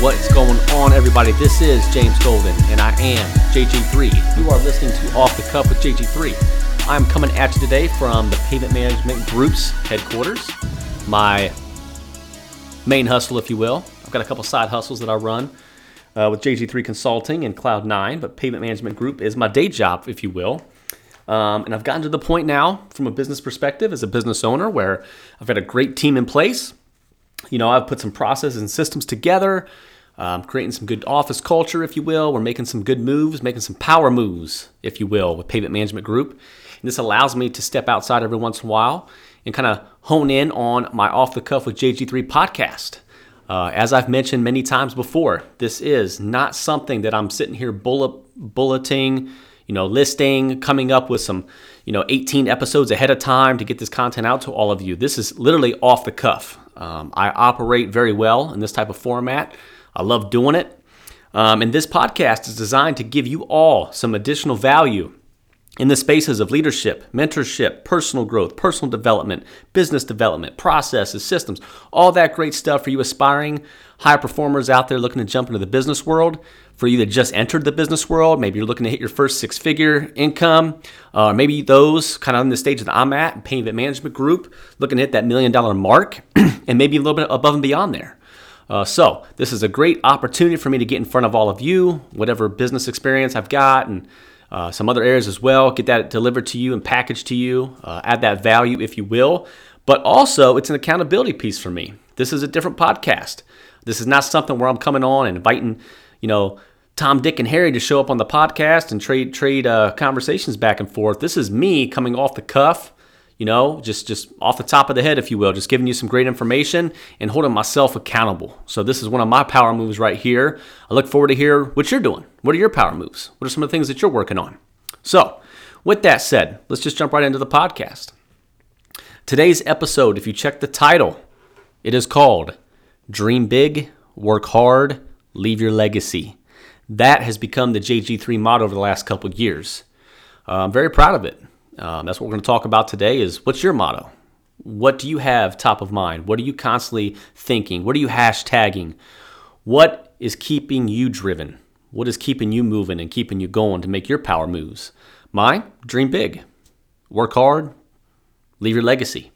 What's going on, everybody? This is James Golden, and I am JG3. You are listening to Off the Cuff with JG3. I'm coming at you today from the Pavement Management Group's headquarters, my main hustle, if you will. I've got a couple side hustles that I run uh, with JG3 Consulting and Cloud9, but Pavement Management Group is my day job, if you will. Um, and I've gotten to the point now, from a business perspective, as a business owner, where I've got a great team in place you know, I've put some processes and systems together, um, creating some good office culture, if you will. We're making some good moves, making some power moves, if you will, with Pavement Management Group. And this allows me to step outside every once in a while and kind of hone in on my off the cuff with JG3 podcast. Uh, as I've mentioned many times before, this is not something that I'm sitting here bullet, bulleting, you know, listing, coming up with some, you know, 18 episodes ahead of time to get this content out to all of you. This is literally off the cuff. Um, I operate very well in this type of format. I love doing it. Um, and this podcast is designed to give you all some additional value in the spaces of leadership, mentorship, personal growth, personal development, business development, processes, systems, all that great stuff for you aspiring high performers out there looking to jump into the business world. For you that just entered the business world, maybe you're looking to hit your first six figure income, uh, maybe those kind of on the stage that I'm at, Pavement Management Group, looking to hit that million dollar mark, and maybe a little bit above and beyond there. Uh, so, this is a great opportunity for me to get in front of all of you, whatever business experience I've got, and uh, some other areas as well. Get that delivered to you and packaged to you. Uh, add that value, if you will. But also, it's an accountability piece for me. This is a different podcast. This is not something where I'm coming on and inviting, you know, Tom, Dick, and Harry to show up on the podcast and trade trade uh, conversations back and forth. This is me coming off the cuff, you know, just just off the top of the head, if you will, just giving you some great information and holding myself accountable. So this is one of my power moves right here. I look forward to hear what you're doing. What are your power moves? What are some of the things that you're working on? So, with that said, let's just jump right into the podcast. Today's episode, if you check the title, it is called Dream Big, Work Hard, Leave Your Legacy. That has become the JG3 motto over the last couple years. Uh, I'm very proud of it. Um, that's what we're going to talk about today is what's your motto? What do you have top of mind? What are you constantly thinking? What are you hashtagging? What is keeping you driven? What is keeping you moving and keeping you going to make your power moves? Mine, dream big, work hard, leave your legacy.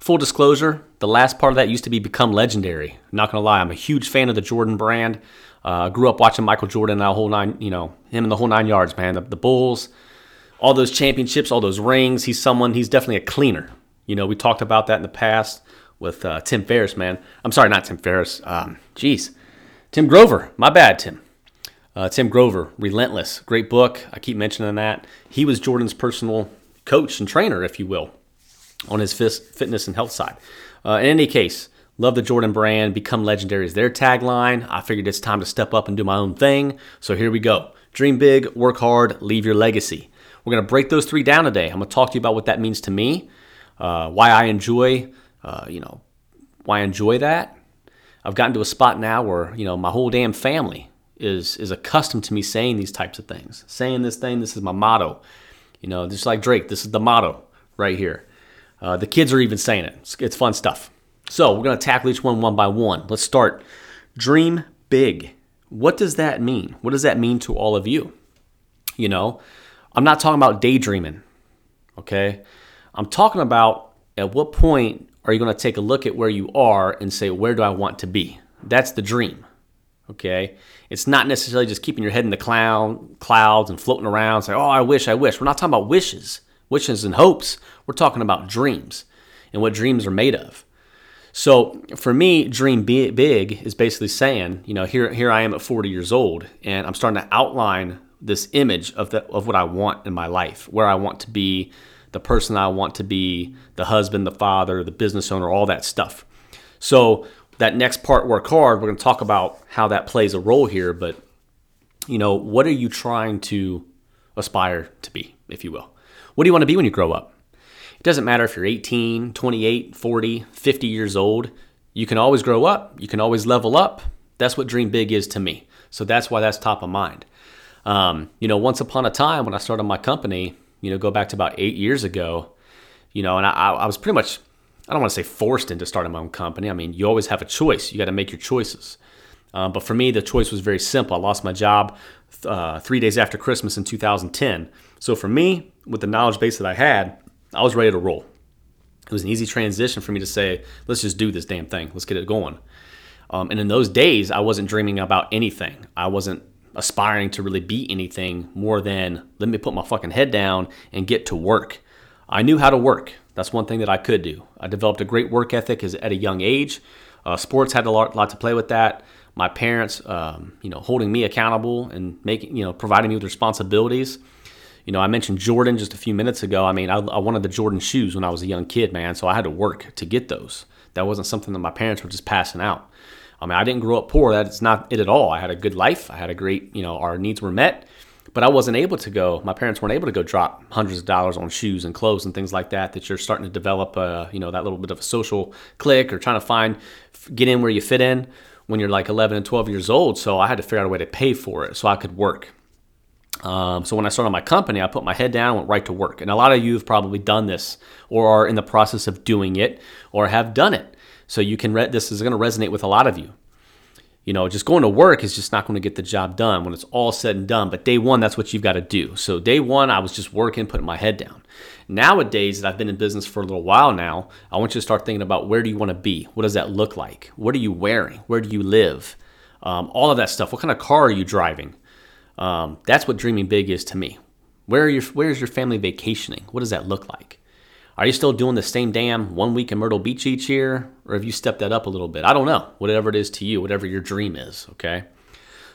Full disclosure, the last part of that used to be become legendary. Not gonna lie, I'm a huge fan of the Jordan brand. Uh, grew up watching Michael Jordan and the whole nine, you know, him and the whole nine yards, man. The, the Bulls, all those championships, all those rings. He's someone. He's definitely a cleaner. You know, we talked about that in the past with uh, Tim Ferriss, man. I'm sorry, not Tim Ferriss. Um, jeez, Tim Grover. My bad, Tim. Uh, Tim Grover, Relentless, great book. I keep mentioning that. He was Jordan's personal coach and trainer, if you will, on his fitness and health side. Uh, in any case, love the Jordan brand. Become legendary is their tagline. I figured it's time to step up and do my own thing. So here we go. Dream big, work hard, leave your legacy. We're going to break those three down today. I'm going to talk to you about what that means to me, uh, why I enjoy, uh, you know, why I enjoy that. I've gotten to a spot now where you know my whole damn family is is accustomed to me saying these types of things, saying this thing. This is my motto. You know, just like Drake, this is the motto right here. Uh, the kids are even saying it. It's, it's fun stuff. So we're to tackle each one one by one. Let's start. Dream big. What does that mean? What does that mean to all of you? You know, I'm not talking about daydreaming. Okay, I'm talking about at what point are you going to take a look at where you are and say, where do I want to be? That's the dream. Okay. It's not necessarily just keeping your head in the cloud, clouds and floating around, say, oh, I wish, I wish. We're not talking about wishes, wishes and hopes. We're talking about dreams and what dreams are made of. So for me, dream big is basically saying, you know, here, here I am at 40 years old and I'm starting to outline this image of, the, of what I want in my life, where I want to be, the person I want to be, the husband, the father, the business owner, all that stuff. So that next part, work hard, we're going to talk about how that plays a role here. But, you know, what are you trying to aspire to be, if you will? What do you want to be when you grow up? It doesn't matter if you're 18, 28, 40, 50 years old. You can always grow up. You can always level up. That's what Dream Big is to me. So that's why that's top of mind. Um, you know, once upon a time when I started my company, you know, go back to about eight years ago, you know, and I, I was pretty much I don't want to say forced into starting my own company. I mean, you always have a choice. You got to make your choices. Um, but for me, the choice was very simple. I lost my job uh, three days after Christmas in 2010. So for me, with the knowledge base that I had, I was ready to roll. It was an easy transition for me to say, let's just do this damn thing. Let's get it going. Um, and in those days, I wasn't dreaming about anything. I wasn't aspiring to really be anything more than let me put my fucking head down and get to work. I knew how to work. That's one thing that I could do. I developed a great work ethic at a young age. Uh, sports had a lot, lot, to play with that. My parents, um, you know, holding me accountable and making, you know, providing me with responsibilities. You know, I mentioned Jordan just a few minutes ago. I mean, I, I wanted the Jordan shoes when I was a young kid, man. So I had to work to get those. That wasn't something that my parents were just passing out. I mean, I didn't grow up poor. That's not it at all. I had a good life. I had a great, you know, our needs were met, but I wasn't able to go. My parents weren't able to go drop hundreds of dollars on shoes and clothes and things like that. That you're starting to develop, a, you know, that little bit of a social clique or trying to find, get in where you fit in when you're like 11 and 12 years old. So I had to figure out a way to pay for it so I could work. Um, so when I started my company, I put my head down, went right to work. And a lot of you have probably done this, or are in the process of doing it, or have done it. So you can re- this is going to resonate with a lot of you. You know, just going to work is just not going to get the job done when it's all said and done. But day one, that's what you've got to do. So day one, I was just working, putting my head down. Nowadays, that I've been in business for a little while now, I want you to start thinking about where do you want to be? What does that look like? What are you wearing? Where do you live? Um, all of that stuff. What kind of car are you driving? Um, that's what dreaming big is to me. Where are your Where is your family vacationing? What does that look like? Are you still doing the same damn one week in Myrtle Beach each year? Or have you stepped that up a little bit? I don't know. Whatever it is to you, whatever your dream is, okay?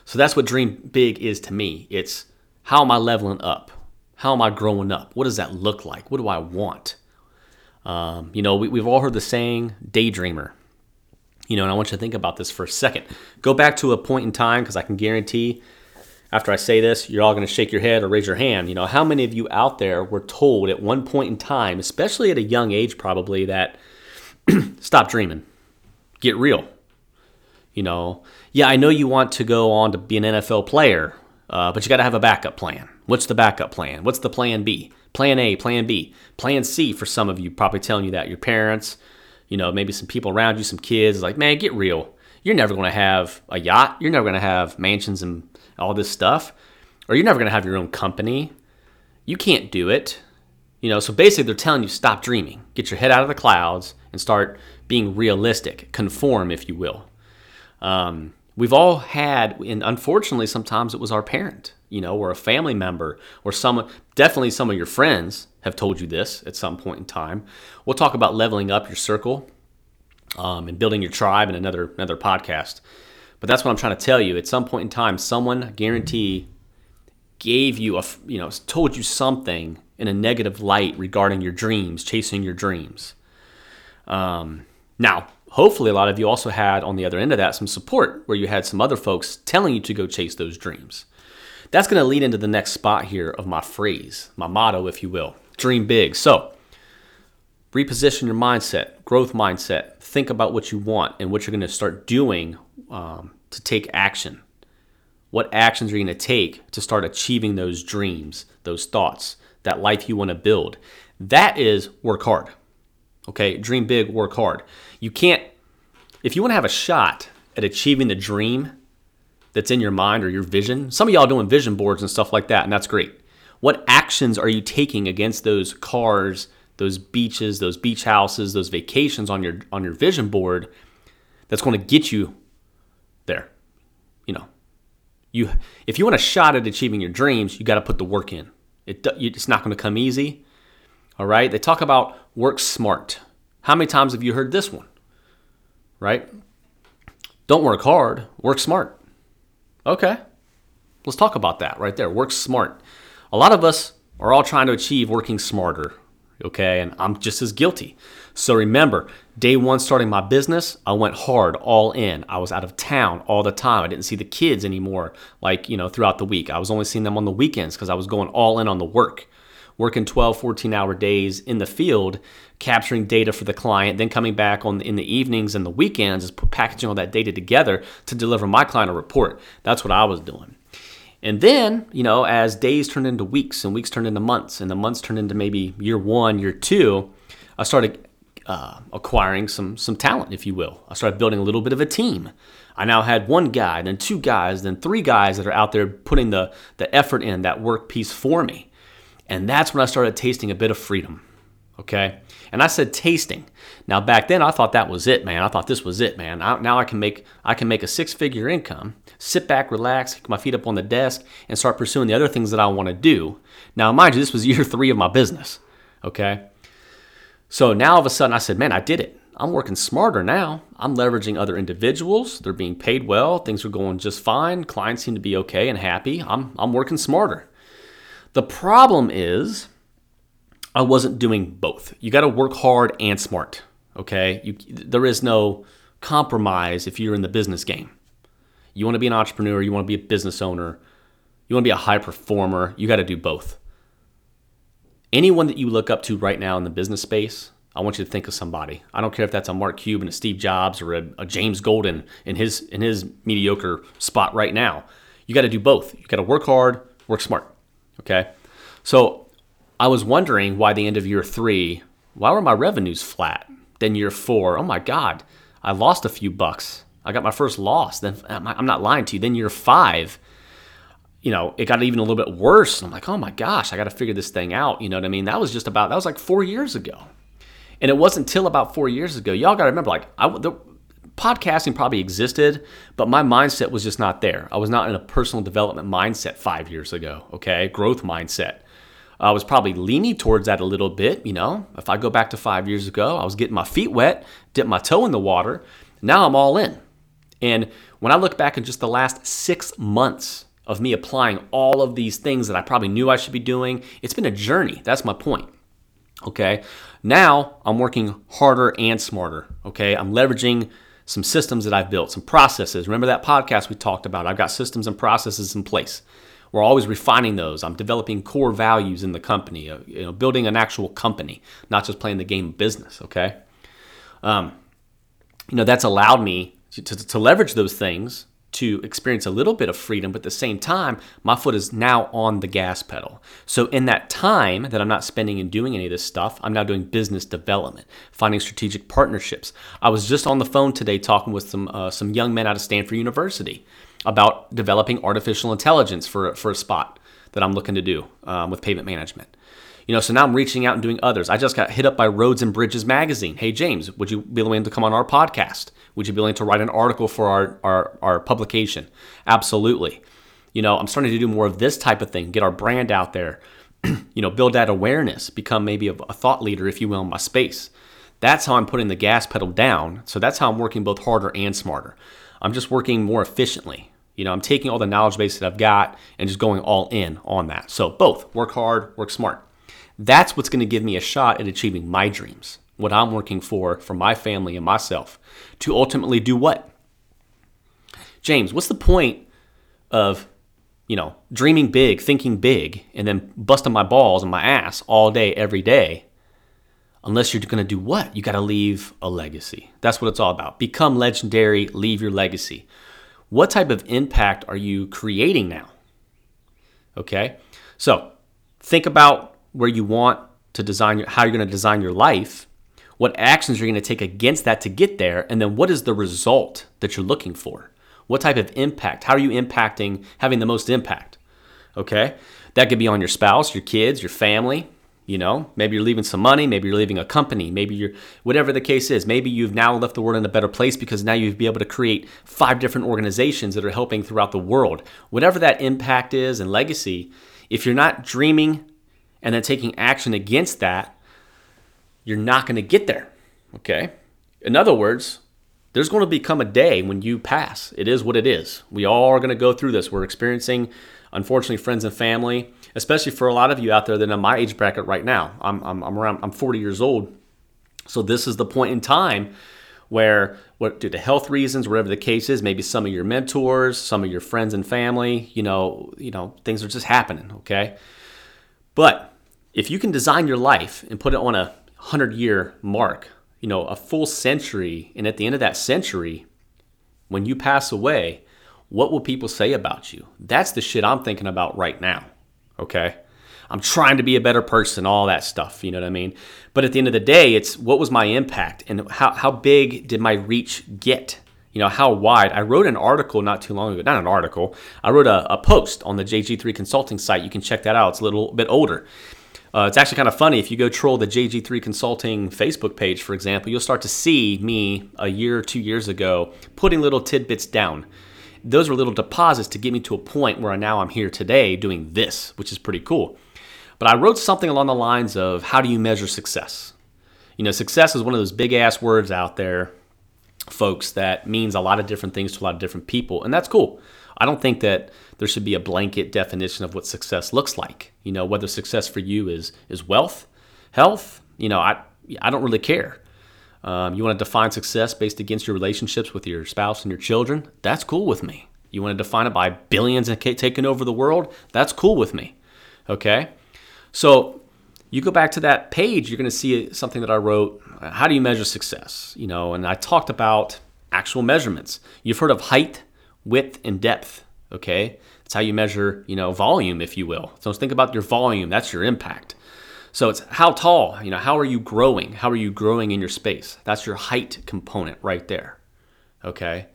So that's what dream big is to me. It's how am I leveling up? How am I growing up? What does that look like? What do I want? Um, you know, we, we've all heard the saying, daydreamer. You know, and I want you to think about this for a second. Go back to a point in time because I can guarantee after I say this, you're all going to shake your head or raise your hand. You know, how many of you out there were told at one point in time, especially at a young age probably, that stop dreaming, get real? You know, yeah, I know you want to go on to be an NFL player, uh, but you got to have a backup plan. What's the backup plan? What's the plan B? Plan A, plan B, plan C for some of you, probably telling you that. Your parents, you know, maybe some people around you, some kids, like, man, get real. You're never going to have a yacht. You're never going to have mansions and all this stuff, or you're never going to have your own company. You can't do it. You know, so basically they're telling you stop dreaming. Get your head out of the clouds and start being realistic, conform, if you will. Um, we've all had, and unfortunately, sometimes it was our parent, you know, or a family member, or someone, definitely some of your friends have told you this at some point in time. We'll talk about leveling up your circle um, and building your tribe in another another podcast. But that's what I'm trying to tell you. At some point in time, someone guarantee gave you a you know told you something in a negative light regarding your dreams, chasing your dreams. Um, now, hopefully, a lot of you also had on the other end of that some support, where you had some other folks telling you to go chase those dreams. That's going to lead into the next spot here of my phrase, my motto, if you will. Dream big. So, reposition your mindset, growth mindset. Think about what you want and what you're going to start doing um, to take action. What actions are you going to take to start achieving those dreams, those thoughts, that life you want to build? That is work hard. Okay, dream big, work hard. You can't, if you want to have a shot at achieving the dream that's in your mind or your vision, some of y'all doing vision boards and stuff like that, and that's great. What actions are you taking against those cars, those beaches, those beach houses, those vacations on your on your vision board that's going to get you there. You know, you if you want a shot at achieving your dreams, you got to put the work in. It, it's not going to come easy. All right. They talk about work smart. How many times have you heard this one? Right? Don't work hard, work smart. Okay. Let's talk about that right there. Work smart. A lot of us are all trying to achieve working smarter. Okay. And I'm just as guilty. So remember, day one starting my business, I went hard, all in. I was out of town all the time. I didn't see the kids anymore, like, you know, throughout the week. I was only seeing them on the weekends because I was going all in on the work, working 12, 14 hour days in the field, capturing data for the client, then coming back on in the evenings and the weekends, just packaging all that data together to deliver my client a report. That's what I was doing. And then, you know, as days turned into weeks and weeks turned into months and the months turned into maybe year one, year two, I started uh, acquiring some some talent, if you will. I started building a little bit of a team. I now had one guy, then two guys, then three guys that are out there putting the, the effort in, that work piece for me. And that's when I started tasting a bit of freedom. Okay. And I said tasting. Now back then I thought that was it, man. I thought this was it, man. I, now I can make I can make a six-figure income, sit back, relax, kick my feet up on the desk, and start pursuing the other things that I want to do. Now, mind you, this was year three of my business. Okay. So now all of a sudden I said, man, I did it. I'm working smarter now. I'm leveraging other individuals. They're being paid well. Things are going just fine. Clients seem to be okay and happy. I'm, I'm working smarter. The problem is, I wasn't doing both. You got to work hard and smart. Okay, you, there is no compromise if you're in the business game. You want to be an entrepreneur, you want to be a business owner, you want to be a high performer. You got to do both. Anyone that you look up to right now in the business space, I want you to think of somebody. I don't care if that's a Mark Cuban, a Steve Jobs, or a, a James Golden in his in his mediocre spot right now. You got to do both. You got to work hard, work smart. Okay, so I was wondering why the end of year three, why were my revenues flat? Then year four, oh my God, I lost a few bucks. I got my first loss. Then I'm not lying to you. Then year five, you know, it got even a little bit worse. I'm like, oh my gosh, I got to figure this thing out. You know what I mean? That was just about, that was like four years ago. And it wasn't till about four years ago. Y'all got to remember, like, I, the, podcasting probably existed, but my mindset was just not there. I was not in a personal development mindset five years ago, okay? Growth mindset. I was probably leaning towards that a little bit. You know, if I go back to five years ago, I was getting my feet wet, dip my toe in the water. Now I'm all in. And when I look back in just the last six months of me applying all of these things that I probably knew I should be doing, it's been a journey. That's my point. Okay. Now I'm working harder and smarter. Okay. I'm leveraging some systems that I've built, some processes. Remember that podcast we talked about? I've got systems and processes in place. We're always refining those. I'm developing core values in the company, uh, you know, building an actual company, not just playing the game business. Okay, um, you know that's allowed me to, to, to leverage those things to experience a little bit of freedom, but at the same time, my foot is now on the gas pedal. So, in that time that I'm not spending in doing any of this stuff, I'm now doing business development, finding strategic partnerships. I was just on the phone today talking with some uh, some young men out of Stanford University about developing artificial intelligence for, for a spot that I'm looking to do um, with pavement management. You know, so now I'm reaching out and doing others. I just got hit up by Roads and Bridges magazine. Hey, James, would you be willing to come on our podcast? Would you be willing to write an article for our, our, our publication? Absolutely. You know, I'm starting to do more of this type of thing, get our brand out there, you know, build that awareness, become maybe a, a thought leader, if you will, in my space. That's how I'm putting the gas pedal down. So that's how I'm working both harder and smarter. I'm just working more efficiently. You know, I'm taking all the knowledge base that I've got and just going all in on that. So both work hard, work smart. That's what's going to give me a shot at achieving my dreams, what I'm working for for my family and myself to ultimately do what? James, what's the point of, you know, dreaming big, thinking big, and then busting my balls and my ass all day, every day unless you're going to do what? You got to leave a legacy. That's what it's all about. Become legendary, leave your legacy. What type of impact are you creating now? Okay? So, think about where you want to design your, how you're going to design your life, what actions you're going to take against that to get there, and then what is the result that you're looking for? What type of impact? How are you impacting, having the most impact? Okay? That could be on your spouse, your kids, your family, you know, maybe you're leaving some money, maybe you're leaving a company, maybe you're whatever the case is. Maybe you've now left the world in a better place because now you've be able to create five different organizations that are helping throughout the world. Whatever that impact is and legacy, if you're not dreaming and then taking action against that, you're not going to get there. Okay? In other words, there's going to become a day when you pass. It is what it is. We all are going to go through this. We're experiencing, unfortunately, friends and family especially for a lot of you out there that are in my age bracket right now. I'm, I'm, I'm around, I'm 40 years old. So this is the point in time where, what due to health reasons, whatever the case is, maybe some of your mentors, some of your friends and family, you know, you know, things are just happening. Okay, but if you can design your life and put it on a hundred year mark, you know, a full century, and at the end of that century, when you pass away, what will people say about you? That's the shit I'm thinking about right now okay? I'm trying to be a better person, all that stuff, you know what I mean? But at the end of the day, it's what was my impact and how, how big did my reach get You know, how wide? I wrote an article not too long ago, not an article, I wrote a, a post on the JG3 consulting site. You can check that out. It's a little bit older. Uh, it's actually kind of funny. If you go troll the JG3 Consulting Facebook page, for example, you'll start to see me a year or two years ago putting little tidbits down. Those were little deposits to get me to a point where now I'm here today doing this, which is pretty cool. But I wrote something along the lines of how do you measure success? You know, success is one of those big ass words out there, folks, that means a lot of different things to a lot of different people, and that's cool. I don't think that there should be a blanket definition of what success looks like. You know, whether success for you is is wealth, health. You know, I I don't really care. Um, you want to define success based against your relationships with your spouse and your children? That's cool with me. You want to define it by billions and taking over the world? That's cool with me. Okay, so you go back to that page, you're going to see something that I wrote. How do you measure success? You know, and I talked about actual measurements. You've heard of height, width, and depth. Okay, it's how you measure, you know, volume, if you will. So think about your volume. That's your impact. So it's how tall, you know, how are you growing? How are you growing in your space? That's your height component right there. Okay.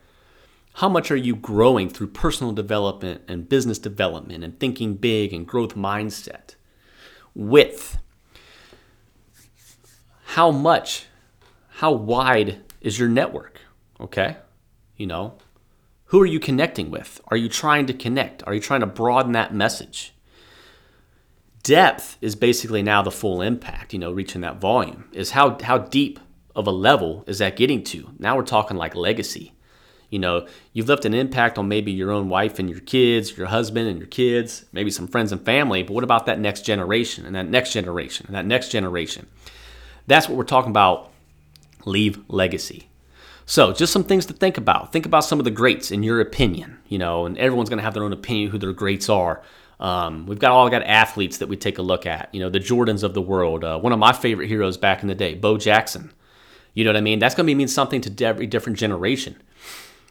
How much are you growing through personal development and business development and thinking big and growth mindset? Width. How much, how wide is your network? Okay. You know, who are you connecting with? Are you trying to connect? Are you trying to broaden that message? Depth is basically now the full impact, you know, reaching that volume. Is how how deep of a level is that getting to? Now we're talking like legacy. You know, you've left an impact on maybe your own wife and your kids, your husband and your kids, maybe some friends and family, but what about that next generation and that next generation and that next generation? That's what we're talking about leave legacy. So, just some things to think about. Think about some of the greats in your opinion, you know, and everyone's going to have their own opinion who their greats are. Um, we've got all got athletes that we take a look at, you know, the Jordans of the world. Uh, one of my favorite heroes back in the day, Bo Jackson. You know what I mean? That's going to mean something to every different generation.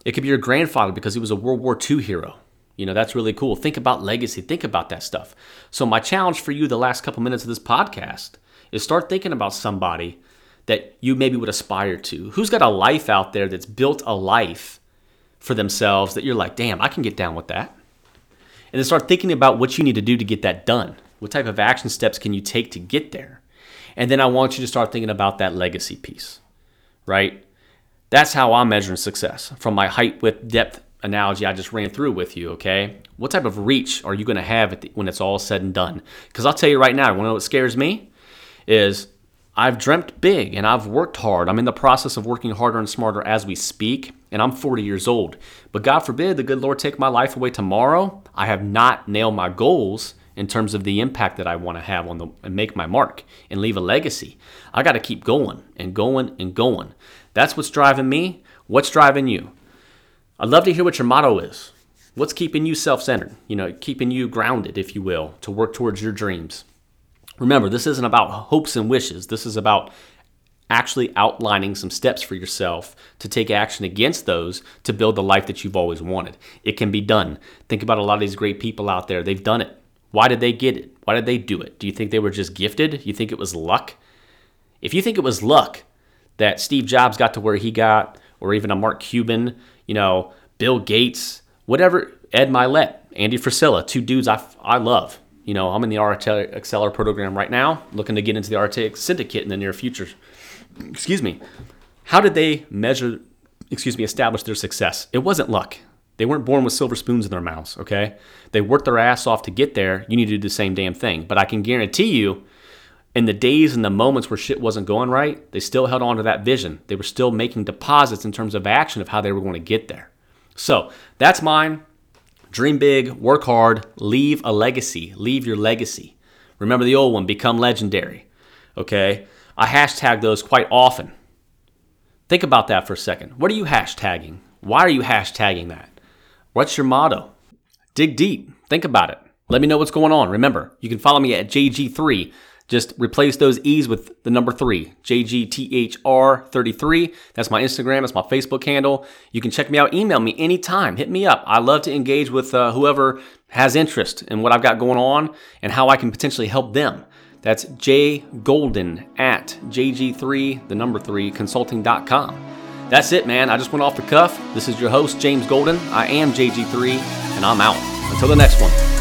It could be your grandfather because he was a World War II hero. You know, that's really cool. Think about legacy. Think about that stuff. So, my challenge for you the last couple minutes of this podcast is start thinking about somebody that you maybe would aspire to? Who's got a life out there that's built a life for themselves that you're like, damn, I can get down with that? And then start thinking about what you need to do to get that done. What type of action steps can you take to get there? And then I want you to start thinking about that legacy piece, right? That's how I'm measuring success from my height, width, depth analogy I just ran through with you, okay? What type of reach are you going to have the, when it's all said and done? Because I'll tell you right now, to know what scares me? Is I've dreamt big and I've worked hard. I'm in the process of working harder and smarter as we speak, and I'm 40 years old. But God forbid the good Lord take my life away tomorrow. I have not nailed my goals in terms of the impact that I want to have on the and make my mark and leave a legacy. I got to keep going and going and going. That's what's driving me. What's driving you? I'd love to hear what your motto is. What's keeping you self-centered? You know, keeping you grounded, if you will, to work towards your dreams. Remember, this isn't about hopes and wishes. This is about actually outlining some steps for yourself to take action against those to build the life that you've always wanted. It can be done. Think about a lot of these great people out there. They've done it. Why did they get it? Why did they do it? Do you think they were just gifted? You think it was luck? If you think it was luck that Steve Jobs got to where he got, or even a Mark Cuban, you know, Bill Gates, whatever, Ed Mylett, Andy Frisella, two dudes I, I love. You know, I'm in the RTA Accelerator program right now, looking to get into the RTA Syndicate in the near future. Excuse me. How did they measure, excuse me, establish their success? It wasn't luck. They weren't born with silver spoons in their mouths, okay? They worked their ass off to get there. You need to do the same damn thing. But I can guarantee you, in the days and the moments where shit wasn't going right, they still held on to that vision. They were still making deposits in terms of action of how they were going to get there. So that's mine. Dream big, work hard, leave a legacy. Leave your legacy. Remember the old one, become legendary. Okay? I hashtag those quite often. Think about that for a second. What are you hashtagging? Why are you hashtagging that? What's your motto? Dig deep. Think about it. Let me know what's going on. Remember, you can follow me at JG3 just replace those E's with the number three, JGTHR33. That's my Instagram. That's my Facebook handle. You can check me out. Email me anytime. Hit me up. I love to engage with uh, whoever has interest in what I've got going on and how I can potentially help them. That's jgolden at jg3, the number three, consulting.com. That's it, man. I just went off the cuff. This is your host, James Golden. I am JG3, and I'm out. Until the next one.